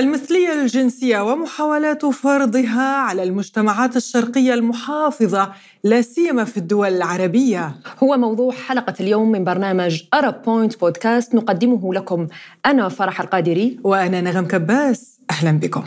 المثلية الجنسية ومحاولات فرضها على المجتمعات الشرقية المحافظة لا سيما في الدول العربية. هو موضوع حلقة اليوم من برنامج أرب بوينت بودكاست نقدمه لكم أنا فرح القادري. وأنا نغم كباس. أهلا بكم.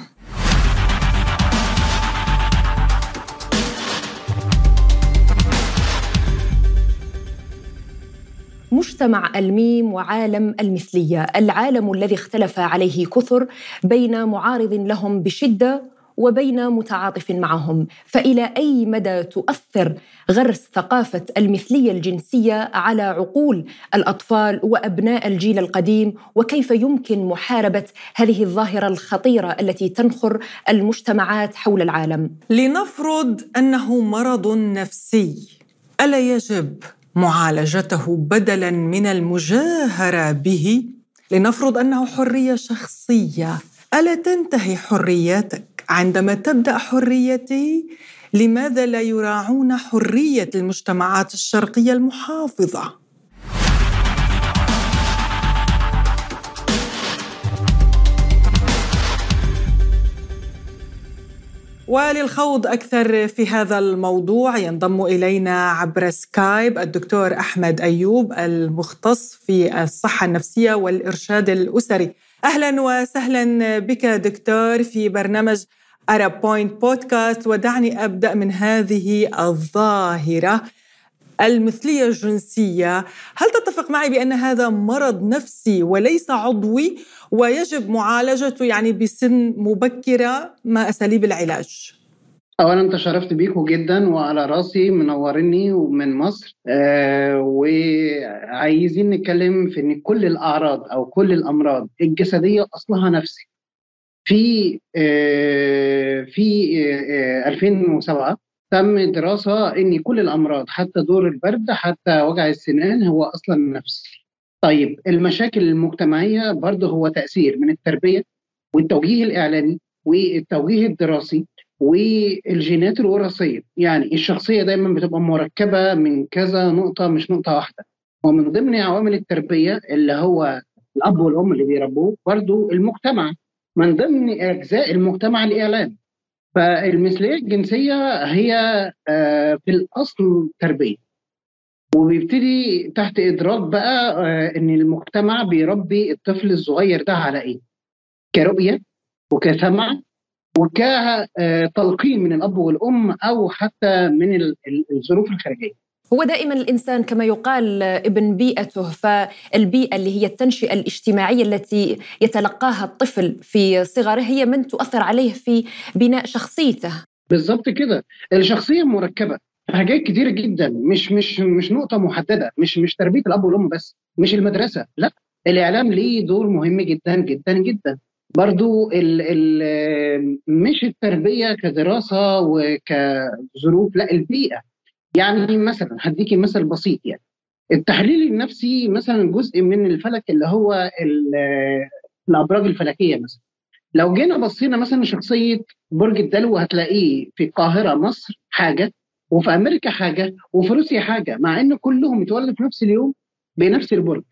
مجتمع الميم وعالم المثلية، العالم الذي اختلف عليه كثر بين معارض لهم بشدة وبين متعاطف معهم، فإلى أي مدى تؤثر غرس ثقافة المثلية الجنسية على عقول الأطفال وأبناء الجيل القديم، وكيف يمكن محاربة هذه الظاهرة الخطيرة التي تنخر المجتمعات حول العالم؟ لنفرض أنه مرض نفسي، ألا يجب معالجته بدلا من المجاهرة به لنفرض أنه حرية شخصية. ألا تنتهي حريتك عندما تبدأ حريتي؟ لماذا لا يراعون حرية المجتمعات الشرقية المحافظة؟ وللخوض أكثر في هذا الموضوع ينضم إلينا عبر سكايب الدكتور أحمد أيوب المختص في الصحة النفسية والإرشاد الأسري. أهلا وسهلا بك دكتور في برنامج أرب بوينت بودكاست ودعني أبدأ من هذه الظاهرة. المثلية الجنسية هل تتفق معي بأن هذا مرض نفسي وليس عضوي ويجب معالجته يعني بسن مبكرة ما أساليب العلاج؟ اولا تشرفت بيكم جدا وعلى رأسي منورني ومن مصر آه وعايزين نتكلم في إن كل الأعراض أو كل الأمراض الجسدية أصلها نفسي في آه في آه 2007 تم دراسة إن كل الأمراض حتى دور البرد حتى وجع السنان هو أصلا نفسي طيب المشاكل المجتمعية برضه هو تأثير من التربية والتوجيه الإعلامي والتوجيه الدراسي والجينات الوراثية. يعني الشخصية دايما بتبقى مركبة من كذا نقطة مش نقطة واحدة. ومن ضمن عوامل التربية اللي هو الأب والأم اللي بيربوه برضه المجتمع. من ضمن أجزاء المجتمع الإعلامي. فالمثلية الجنسية هي في الأصل تربية وبيبتدي تحت إدراك بقى إن المجتمع بيربي الطفل الصغير ده على إيه؟ كرؤية وكسمع وكتلقين من الأب والأم أو حتى من الظروف الخارجية. هو دائما الإنسان كما يقال ابن بيئته فالبيئة اللي هي التنشئة الاجتماعية التي يتلقاها الطفل في صغره هي من تؤثر عليه في بناء شخصيته. بالضبط كده. الشخصية مركبة حاجات كتيره جدا مش مش مش نقطة محددة مش مش تربية الأب والأم بس مش المدرسة لا الإعلام ليه دور مهم جدا جدا جدا. برضو ال ال مش التربية كدراسة وكظروف لا البيئة. يعني مثلا هديكي مثل بسيط يعني. التحليل النفسي مثلا جزء من الفلك اللي هو الأبراج الفلكية مثلا. لو جينا بصينا مثلا شخصية برج الدلو هتلاقيه في القاهرة مصر حاجة وفي أمريكا حاجة وفي روسيا حاجة مع إن كلهم اتولدوا في نفس اليوم بنفس البرج.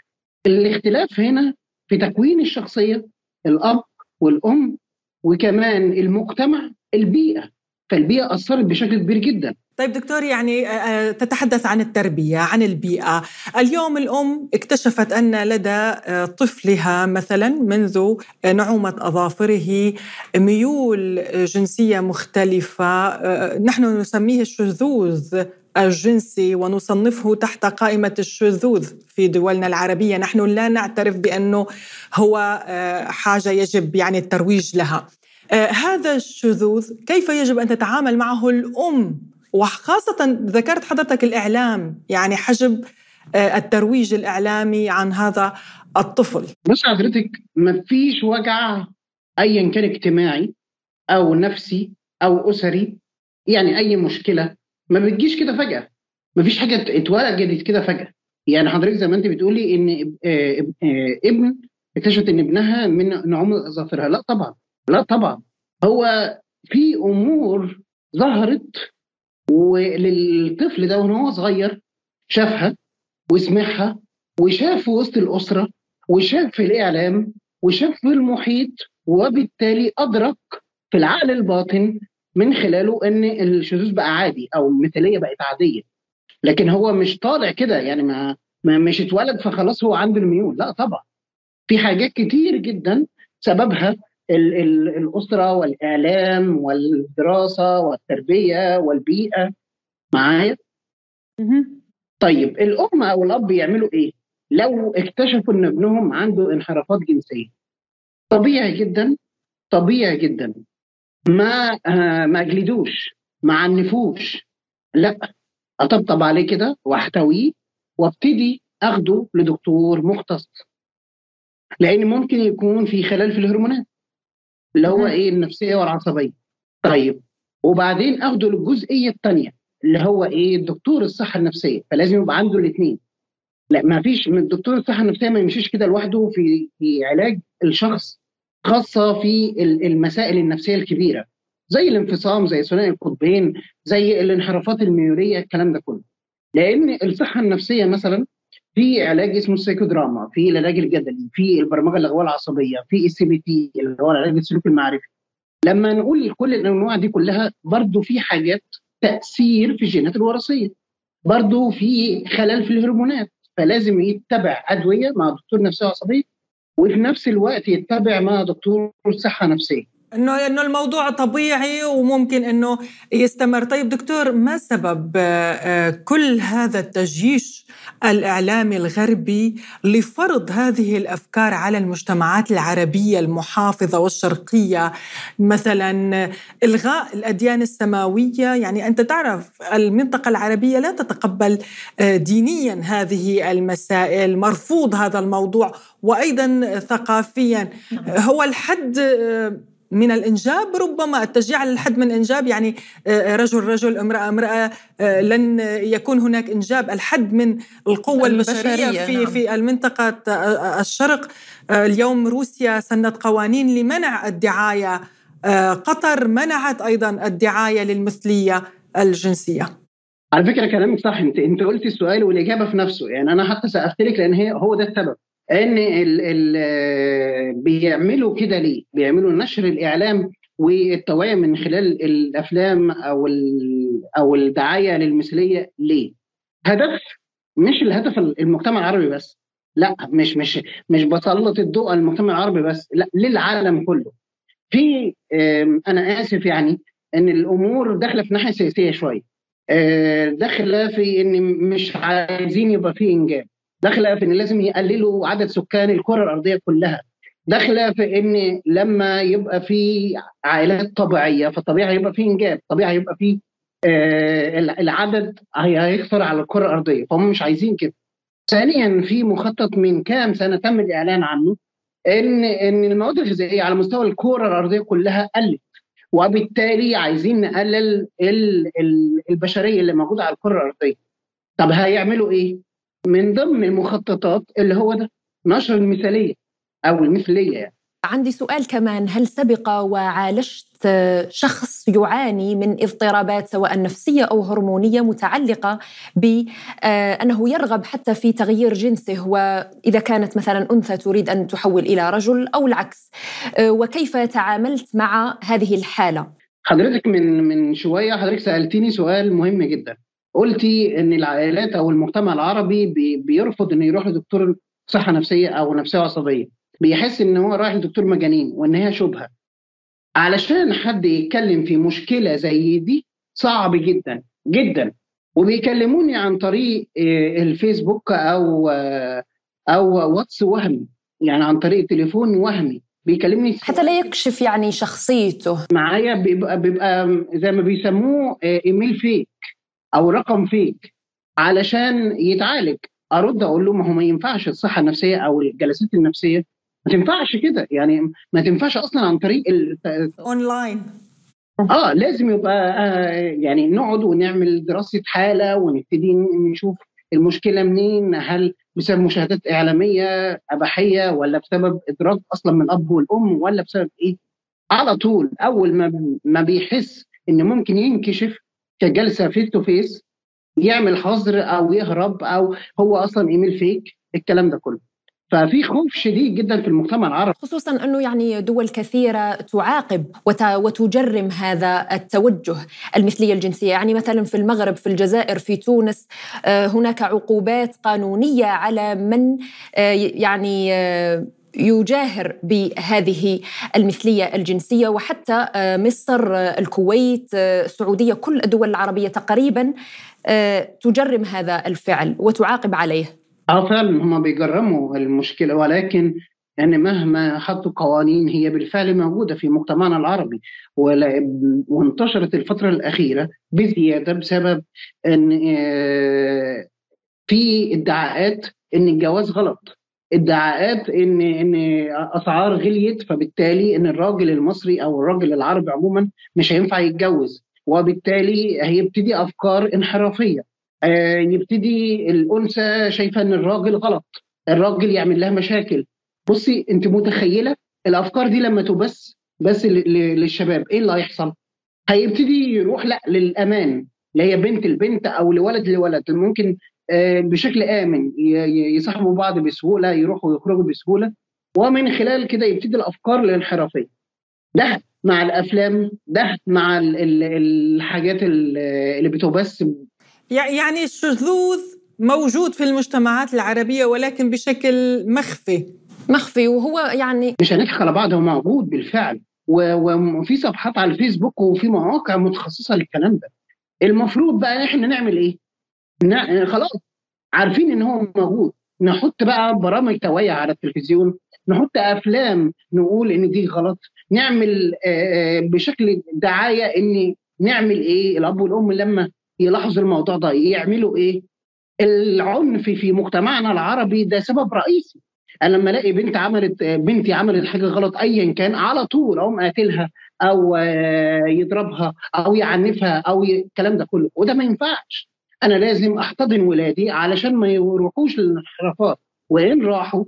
الاختلاف هنا في تكوين الشخصية الأب والأم وكمان المجتمع البيئة. فالبيئة أثرت بشكل كبير جدا. طيب دكتور يعني تتحدث عن التربية عن البيئة. اليوم الأم اكتشفت أن لدى طفلها مثلا منذ نعومة أظافره ميول جنسية مختلفة نحن نسميه الشذوذ الجنسي ونصنفه تحت قائمة الشذوذ في دولنا العربية. نحن لا نعترف بأنه هو حاجة يجب يعني الترويج لها. هذا الشذوذ كيف يجب أن تتعامل معه الأم؟ وخاصة ذكرت حضرتك الإعلام يعني حجب الترويج الإعلامي عن هذا الطفل. بص حضرتك ما فيش وجع أيا كان اجتماعي أو نفسي أو أسري يعني أي مشكلة ما بتجيش كده فجأة. ما فيش حاجة اتولدت كده فجأة. يعني حضرتك زي ما أنت بتقولي إن ابن اكتشفت إن ابنها من نعومة أظافرها لا طبعا. لا طبعا. هو في أمور ظهرت وللطفل ده وهو صغير شافها وسمعها وشاف في وسط الأسرة وشاف في الإعلام وشاف في المحيط وبالتالي أدرك في العقل الباطن من خلاله إن الشذوذ بقى عادي أو المثالية بقت عادية. لكن هو مش طالع كده يعني ما, ما مش اتولد فخلاص هو عنده الميول. لا طبعا. في حاجات كتير جدا سببها الأسرة والإعلام والدراسة والتربية والبيئة. معايا؟ طيب الأم أو الأب يعملوا إيه؟ لو اكتشفوا إن ابنهم عنده انحرافات جنسية. طبيعي جدا طبيعي جدا. ما آه ما أجلدوش ما عنفوش. لا أطبطب عليه كده وأحتويه وأبتدي أخده لدكتور مختص. لأن ممكن يكون في خلل في الهرمونات. اللي هو إيه النفسية والعصبية. طيب وبعدين أخده للجزئية الثانية اللي هو إيه الدكتور الصحة النفسية. فلازم يبقى عنده الاثنين لا ما فيش من الدكتور الصحة النفسية ما يمشيش كده لوحده في في علاج الشخص خاصة في المسائل النفسية الكبيرة زي الانفصام زي ثنائي القطبين زي الانحرافات الميولية الكلام ده كله. لأن الصحة النفسية مثلا في علاج اسمه السيكودراما في العلاج الجدلي في البرمجة اللغويه العصبية في ال CBT اللي هو العلاج السلوكي المعرفي. لما نقول كل الأنواع دي كلها برضو في حاجات تأثير في الجينات الوراثية. برضو في خلل في الهرمونات فلازم يتبع أدوية مع دكتور نفسيه عصبيه وفي نفس الوقت يتبع مع دكتور صحة نفسية. إنه إنه الموضوع طبيعي وممكن إنه يستمر. طيب دكتور ما سبب آه، كل هذا التجيش الإعلامي الغربي لفرض هذه الأفكار على المجتمعات العربية المحافظة والشرقية؟ مثلا إلغاء الأديان السماوية يعني أنت تعرف المنطقة العربية لا تتقبل آه، دينيا هذه المسائل مرفوض هذا الموضوع وأيضا ثقافيا. نعم. هو الحد آه، من الإنجاب ربما التشجيع على الحد من الإنجاب يعني آه، رجل رجل امرأة امرأة آه، لن يكون هناك إنجاب الحد من القوة البشرية في, نعم. في المنطقة آه، الشرق. اليوم روسيا سنت قوانين لمنع الدعاية قطر منعت أيضا الدعاية للمثلية الجنسية. على فكرة كلامك صح انت انت قلت السؤال والإجابة في نفسه يعني أنا حتى سقفت لك لأن هي هو ده السبب. إن ال ال بيعملوا كده ليه؟ بيعملوا نشر الإعلام والتوعية من خلال الأفلام أو أو الدعاية للمثلية ليه؟ هدف مش الهدف المجتمع العربي بس لا مش مش مش بسلط الضوء على المجتمع العربي بس لا للعالم كله في أنا آسف يعني إن الأمور داخلة في ناحية سياسية شوية داخلة في إن مش عايزين يبقى في إنجاب داخله في إن لازم يقللوا عدد سكان الكرة الأرضية كلها. داخله في إن لما يبقى في عائلات طبيعية فطبيعي يبقى في إنجاب طبيعي يبقى في آه العدد هيكثر على الكرة الأرضية فهم مش عايزين كده. ثانيا في مخطط من كام سنة تم الإعلان عنه ان إن المواد الغذائية على مستوى الكرة الأرضية كلها قلت وبالتالي عايزين نقلل البشرية اللي موجودة على الكرة الأرضية. طب هيعملوا إيه؟ من ضمن المخططات اللي هو ده نشر المثالية أو المثلية يعني. عندي سؤال كمان هل سبق وعالجت شخص يعاني من اضطرابات سواء نفسية أو هرمونية متعلقة بأنه يرغب حتى في تغيير جنسه وإذا كانت مثلا أنثى تريد أن تحول إلى رجل أو العكس وكيف تعاملت مع هذه الحالة؟ حضرتك من من شوية حضرتك سألتيني سؤال مهم جدا قلتي إن العائلات أو المجتمع العربي بيرفض إنه يروح لدكتور صحة نفسية أو نفسية عصبية. بيحس إن هو رايح لدكتور مجانين وإن هي شبهة. علشان حد يتكلم في مشكلة زي دي صعب جدا جدا. وبيكلموني عن طريق آه، الفيسبوك أو آه، أو واتس وهمي. يعني عن طريق تليفون وهمي. بيكلمني حتى لا يكشف يعني شخصيته. معايا بيبقى بيبقى زي ما بيسموه آه، email fake. أو رقم fake علشان يتعالج. أرد أقول له ما هو ما ينفعش الصحة النفسية أو الجلسات النفسية. ما تنفعش كده. يعني ما تنفعش أصلا عن طريق اونلاين آه لازم يبقى آه يعني نقعد ونعمل دراسة حالة ونبتدي نشوف المشكلة منين هل بسبب مشاهدات إعلامية أباحية ولا بسبب إدراك أصلا من الأب والأم ولا بسبب إيه؟ على طول أول ما ما بيحس إن ممكن ينكشف كجلسة face to face يعمل حظر أو يهرب أو هو أصلا email fake الكلام ده كله. ففي خوف شديد جدا في المجتمع العربي. خصوصا أنه يعني دول كثيرة تعاقب وتجرم هذا التوجه المثلية الجنسية. يعني مثلا في المغرب في الجزائر في تونس آه، هناك عقوبات قانونية على من آه، يعني آه، يجاهر بهذه المثلية الجنسية وحتى مصر الكويت السعودية كل الدول العربية تقريبا تجرم هذا الفعل وتعاقب عليه. آه فعلا هم بيجرموا المشكلة ولكن يعني مهما حطوا قوانين هي بالفعل موجودة في مجتمعنا العربي. وانتشرت الفترة الأخيرة بزيادة بسبب إن آه، في ادعاءات إن الجواز غلط. ادعاءات ان إن أسعار غليت فبالتالي إن الراجل المصري أو الراجل العربي عموما مش هينفع يتجوز. وبالتالي هيبتدي أفكار انحرافية. آه، يبتدي الأنثى شايفة إن الراجل غلط. الراجل يعمل لها مشاكل. بصي أنت متخيلة؟ الأفكار دي لما تبث بس للشباب إيه اللي هيحصل؟ هيبتدي يروح لأ للأمان. اللي هي بنت البنت أو لولد لولد. ممكن بشكل آمن يصاحبوا بعض بسهولة يروحوا ويخرجوا بسهولة ومن خلال كده يبتدي الأفكار الانحرافية. ده مع الأفلام ده مع الحاجات اللي بتبث. يعني الشذوذ موجود في المجتمعات العربية ولكن بشكل مخفي. مخفي وهو يعني مش هنضحك على بعض هو موجود بالفعل. وفي صفحات على الفيسبوك وفي مواقع متخصصة للكلام ده. المفروض بقى إحنا نعمل إيه؟ خلاص. عارفين إن هو موجود. نحط بقى برامج توعية على التلفزيون. نحط أفلام نقول إن دي غلط. نعمل بشكل دعاية إن نعمل إيه؟ الأب والأم لما يلاحظوا الموضوع ده يعملوا إيه؟ العنف في مجتمعنا العربي ده سبب رئيسي. أنا لما ألاقي بنت عملت بنتي عملت حاجة غلط ايا كان على طول أقوم قاتلها أو يضربها أو يعنفها أو الكلام ده كله. وده ما ينفعش. أنا لازم أحتضن ولادي علشان ما يروحوش للانحرافات. وإن راحوا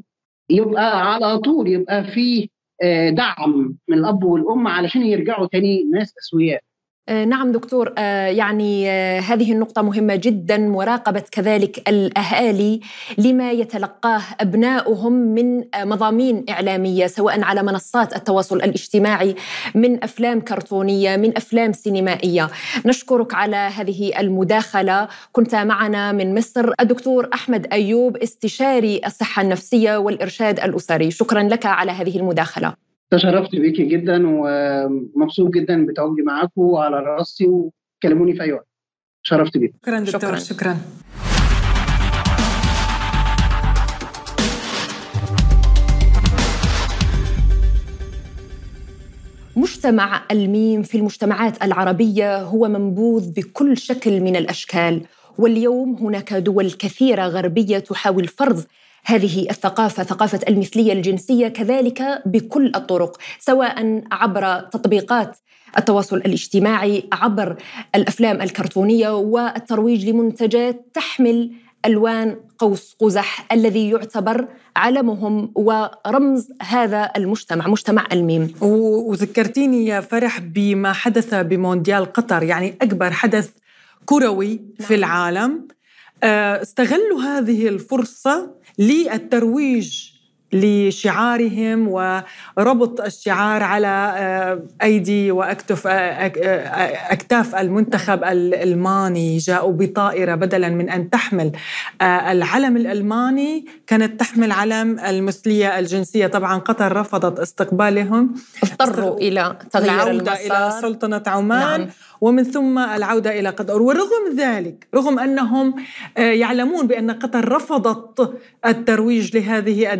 يبقى على طول يبقى في آه، دعم من الأب والأم علشان يرجعوا تاني ناس أسوياء. نعم دكتور آه، يعني آه، هذه النقطة مهمة جدا مراقبة كذلك الأهالي لما يتلقاه أبناؤهم من مضامين إعلامية سواء على منصات التواصل الاجتماعي من أفلام كرتونية من أفلام سينمائية. نشكرك على هذه المداخلة. كنت معنا من مصر الدكتور أحمد أيوب استشاري الصحة النفسية والإرشاد الأسري. شكرا لك على هذه المداخلة. تشرفت بيكي جدا ومبسوط جدا بتواجدي معاكم وعلى راسي وكلموني في أي وقت. شرفت بيكم شكرا دكتور شكرا, شكرا. مجتمع الميم في المجتمعات العربية هو منبوذ بكل شكل من الأشكال واليوم هناك دول كثيرة غربية تحاول فرض هذه الثقافة ثقافة المثلية الجنسية كذلك بكل الطرق سواء عبر تطبيقات التواصل الاجتماعي عبر الأفلام الكرتونية والترويج لمنتجات تحمل ألوان قوس قزح الذي يعتبر علمهم ورمز هذا المجتمع مجتمع الميم وذكرتيني يا فرح بما حدث بمونديال قطر يعني أكبر حدث كروي في نعم. العالم آه، استغلوا هذه الفرصة للترويج لشعارهم وربط الشعار على آه، أيدي وأكتف آه، آه، أكتاف المنتخب الالماني جاءوا بطائرة بدلا من أن تحمل العلم الألماني. كانت تحمل علم المثلية الجنسية. طبعا قطر رفضت استقبالهم. اضطروا إلى تغيير العودة إلى سلطنة عمان. نعم. ومن ثم العودة إلى قطر. ورغم ذلك رغم أنهم آه، يعلمون بأن قطر رفضت الترويج لهذه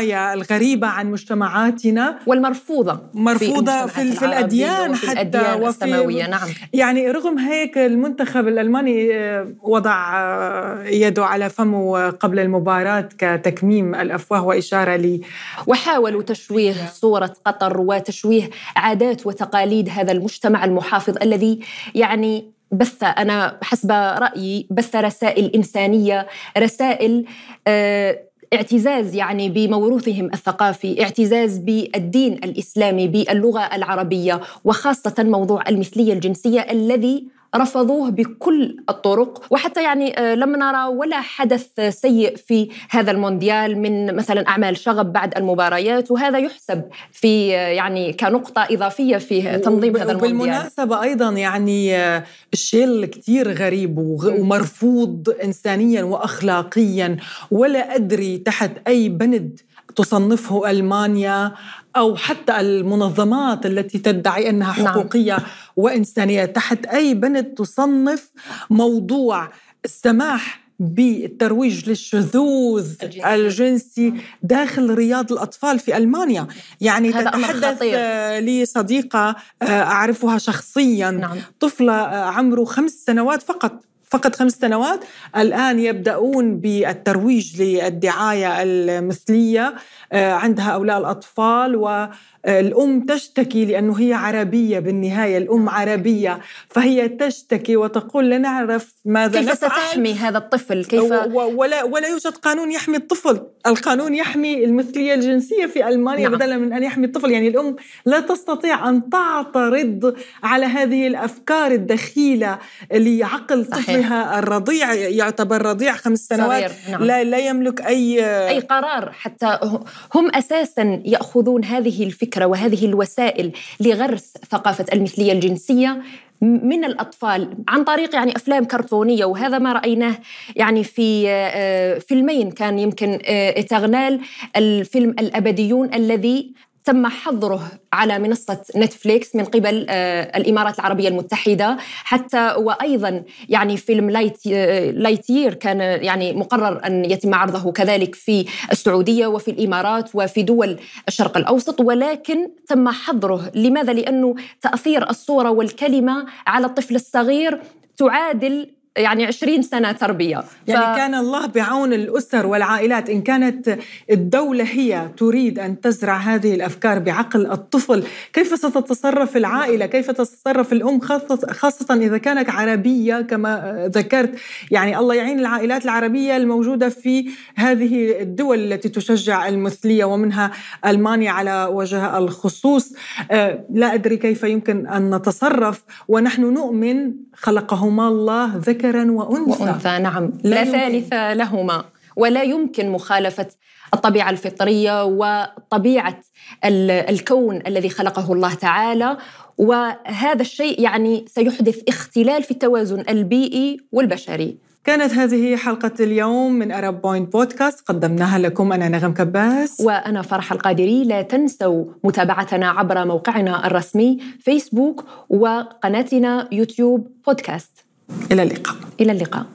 الدعاية الغريبة عن مجتمعاتنا والمرفوضة مرفوضة في, في, في الأديان وفي حتى الأديان وفي السماوية نعم. يعني رغم هيك المنتخب الألماني آه، وضع آه، يده على فمه قبل المباراة كتكميم الأفواه وإشارة لي وحاولوا تشويه صورة قطر وتشويه عادات وتقاليد هذا المجتمع المحافظ الذي يعني بث أنا حسب رأيي بث رسائل إنسانية رسائل آه، اعتزاز يعني بموروثهم الثقافي اعتزاز بالدين الإسلامي باللغة العربية وخاصة موضوع المثلية الجنسية الذي رفضوه بكل الطرق. وحتى يعني آه، لم نرى ولا حدث سيء في هذا المونديال من مثلا أعمال شغب بعد المباريات. وهذا يحسب في آه، يعني كنقطة إضافية في تنظيم هذا المونديال. بالمناسبه أيضا يعني آه، الشيء كثير غريب ومرفوض انسانيا واخلاقيا. ولا أدري تحت أي بند تصنفه ألمانيا أو حتى المنظمات التي تدعي أنها نعم. حقوقية نعم. وإنسانية تحت أي بند تصنف موضوع السماح بالترويج للشذوذ الجنسي. الجنسي داخل رياض الأطفال في ألمانيا يعني هذا تتحدث لي صديقة آه، أعرفها شخصيا نعم. طفلة آه، عمره خمس سنوات فقط فقط خمس سنوات الآن يبدأون بالترويج للدعاية المثلية آه، عند هؤلاء الأطفال الأم تشتكي لأنه هي عربية بالنهاية الأم عربية فهي تشتكي وتقول لا نعرف ماذا كيف نفعل ستحمي هذا الطفل كيف ولا, ولا يوجد قانون يحمي الطفل القانون يحمي المثلية الجنسية في ألمانيا نعم. بدلا من أن يحمي الطفل يعني الأم لا تستطيع أن تعترض على هذه الأفكار الدخيلة لعقل. طفلها الرضيع يعتبر رضيع خمس سنوات نعم. لا, لا يملك أي أي قرار حتى هم أساسا يأخذون هذه الفكرة الفكرة وهذه الوسائل لغرس ثقافة المثلية الجنسية من الأطفال عن طريق يعني أفلام كرتونية وهذا ما رأيناه يعني في آه، فيلمين كان يمكن آه، تغنال الفيلم الأبديون الذي تم حظره على منصة نتفليكس من قبل آه، الإمارات العربية المتحدة. حتى وأيضا يعني فيلم لايت لايتير كان يعني مقرر أن يتم عرضه كذلك في السعودية وفي الإمارات وفي دول الشرق الأوسط. ولكن تم حظره. لماذا؟ لأنه تأثير الصورة والكلمة على الطفل الصغير تعادل يعني 20 سنة تربية. يعني ف... كان الله بعون الأسر والعائلات. إن كانت الدولة هي تريد أن تزرع هذه الأفكار بعقل الطفل كيف ستتصرف العائلة؟ كيف تتصرف الأم؟ خاصة إذا كانت عربية كما ذكرت. يعني الله يعين العائلات العربية الموجودة في هذه الدول التي تشجع المثلية ومنها ألمانيا على وجه الخصوص. آه، لا أدري كيف يمكن أن نتصرف. ونحن نؤمن خلقهما الله ذكر ذكرا وأنثى. وأنثى نعم. لا, لا ثالث لهما. ولا يمكن مخالفة الطبيعة الفطرية وطبيعة الكون الذي خلقه الله تعالى. وهذا الشيء يعني سيحدث اختلال في التوازن البيئي والبشري. كانت هذه حلقة اليوم من أرب بوينت بودكاست قدمناها لكم. أنا نغم كباس. وأنا فرح القادري. لا تنسوا متابعتنا عبر موقعنا الرسمي فيسبوك وقناتنا يوتيوب بودكاست إلى اللقاء. إلى اللقاء.